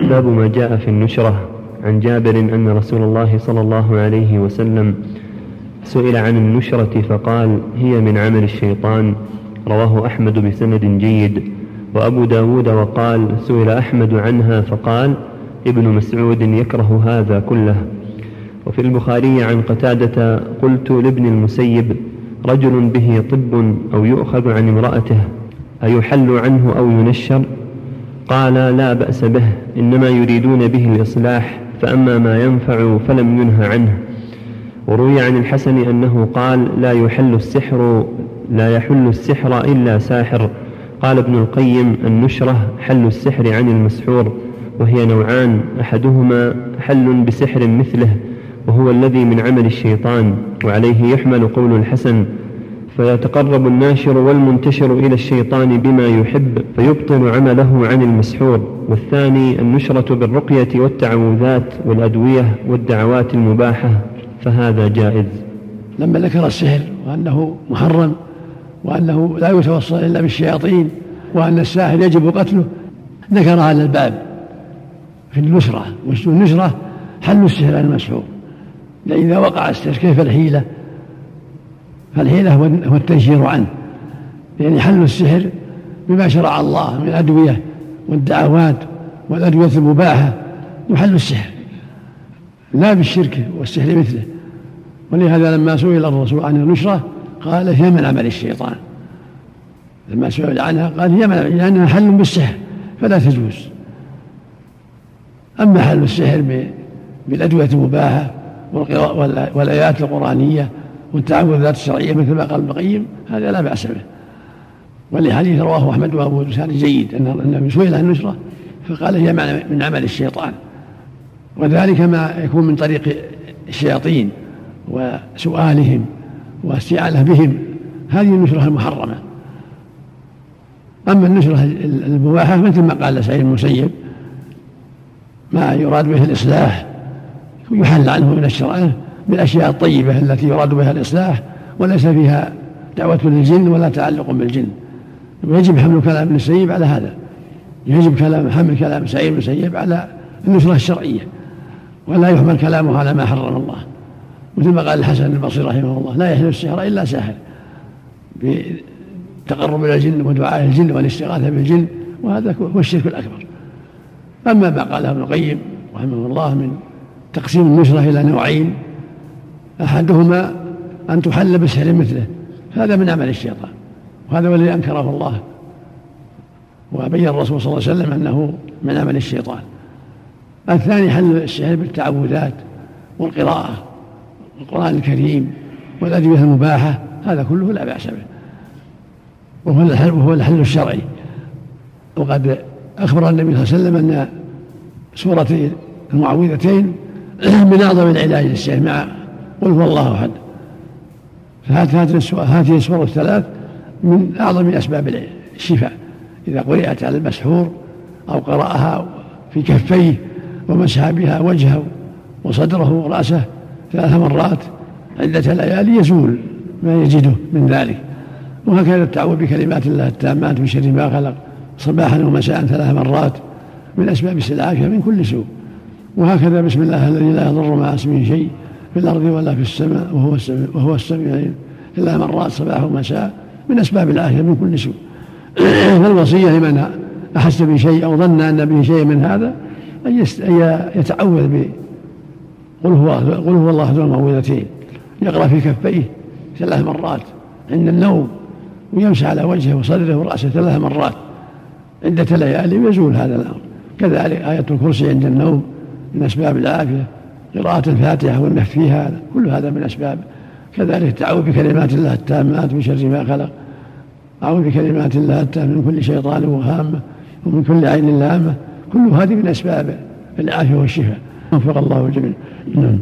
باب ما جاء في النشرة عن جابر أن رسول الله صلى الله عليه وسلم سئل عن النشرة فقال هي من عمل الشيطان رواه أحمد بسند جيد وأبو داود وقال سئل أحمد عنها فقال ابن مسعود يكره هذا كله. وفي البخاري عن قتادة قلت لابن المسيب رجل به طب أو يؤخذ عن امرأته أيحل عنه أو ينشر؟ قال لا بأس به إنما يريدون به الإصلاح فأما ما ينفع فلم ينه عنه. وروي عن الحسن أنه قال لا يحل السحر لا يحل السحر إلا ساحر. قال ابن القيم النشرة حل السحر عن المسحور وهي نوعان أحدهما حل بسحر مثله وهو الذي من عمل الشيطان وعليه يحمل قول الحسن فيتقرب الناشر والمنتشر إلى الشيطان بما يحب فيبطل عمله عن المسحور. والثاني النشرة بالرقية والتعوذات والأدوية والدعوات المباحة فهذا جائز. لما ذكر السحر وأنه محرم وأنه لا يتوصل إلا بالشياطين وأن الساحر يجب قتله ذكر هذا الباب في النشرة. والنشرة حل السحر عن المسحور. إذا وقع السحر كيف الحيلة؟ فالحيلة هو التنشير عنه. يعني حل السحر بما شرع الله من الأدوية والدعوات والأدوية المباحة يحل السحر. لا بالشرك والسحر مثله. ولهذا لما سئل الرسول عن النشرة قال هي من عمل الشيطان. لما سئل عنها قال هي من لأنها حل بالسحر فلا تجوز. أما حل السحر بالأدوية المباحة والآيات القرآنية والتعوذات الشرعية مثل ما قال ابن القيم هذا لا بأس به. ولحديث رواه أحمد وأبو بسان جيد أن النبي سئل عن النشرة فقال هي من عمل الشيطان. وذلك ما يكون من طريق الشياطين وسؤالهم واستعانة بهم. هذه النشرة المحرمة. أما النشرة المباحة مثل ما قال سعيد المسيب ما يراد به الإصلاح يحل عنه من الشرع. بالأشياء الطيبة التي يراد بها الإصلاح وليس فيها دعوة للجن ولا تعلق بالجن. ويجب حمل كلام ابن السيب على هذا. يجب كلام حمل كلام سعيد بن السيب على النصرة الشرعية. ولا يحمل كلامه على ما حرم الله. مثل ما قال الحسن البصري رحمه الله لا يحل السحر إلا ساحر. بالتقرب إلى الجن ودعاء الجن والاستغاثة بالجن وهذا هو الشرك الأكبر. أما ما قاله ابن القيم رحمه الله من تقسيم النشرة إلى نوعين أحدهما أن تحل بسحر مثله. هذا من عمل الشيطان وهذا الذي أنكره الله. وبين الرسول صلى الله عليه وسلم أنه من عمل الشيطان. الثاني حل السحر بالتعوذات والقراءة القرآن الكريم والأدوية المباحة هذا كله لا بأس به. وهو الحل, وهو الحل الشرعي. وقد أخبر النبي صلى الله عليه وسلم أن سورة المعوذتين من أعظم العلاج للسحر مع قل هو الله أحد. فهذه السور الثلاث من أعظم أسباب الشفاء. إذا قرأت على المسحور أو قرأها في كفيه ومسح بها وجهه وصدره ورأسه ثلاث مرات عدة ليالي يزول ما يجده من ذلك. وهكذا التعوذ بكلمات الله التامات من شر ما خلق صباحا ومساء ثلاث مرات من أسباب العافيه من كل سوء. وهكذا بسم الله الذي لا يضر مع اسمه شيء. في الأرض ولا في السماء وهو السميع وهو السميع إلا مرات صباح ومساء من أسباب العافية من كل سوء. فالوصية لمن أحس بشيء أو ظن أن به شيء من هذا أن يتعوذ ب قل هو قل هو الله ذو المعوذتين يقرأ في كفيه ثلاث مرات عند النوم ويمسح على وجهه وصدره ورأسه ثلاث مرات عدة ليالي ويزول هذا الأمر. كذلك آية الكرسي عند النوم من أسباب العافية قراءة الفاتحة والنفس فيها كل هذا من أسباب. كذلك التعوذ بكلمات الله التامات من شر ما خلق. أعوذ بكلمات الله التامة من كل شيطان وهامة ومن كل عين لامة. كل هذه من أسباب العافية والشفاء. وفق الله الجميع. نعم.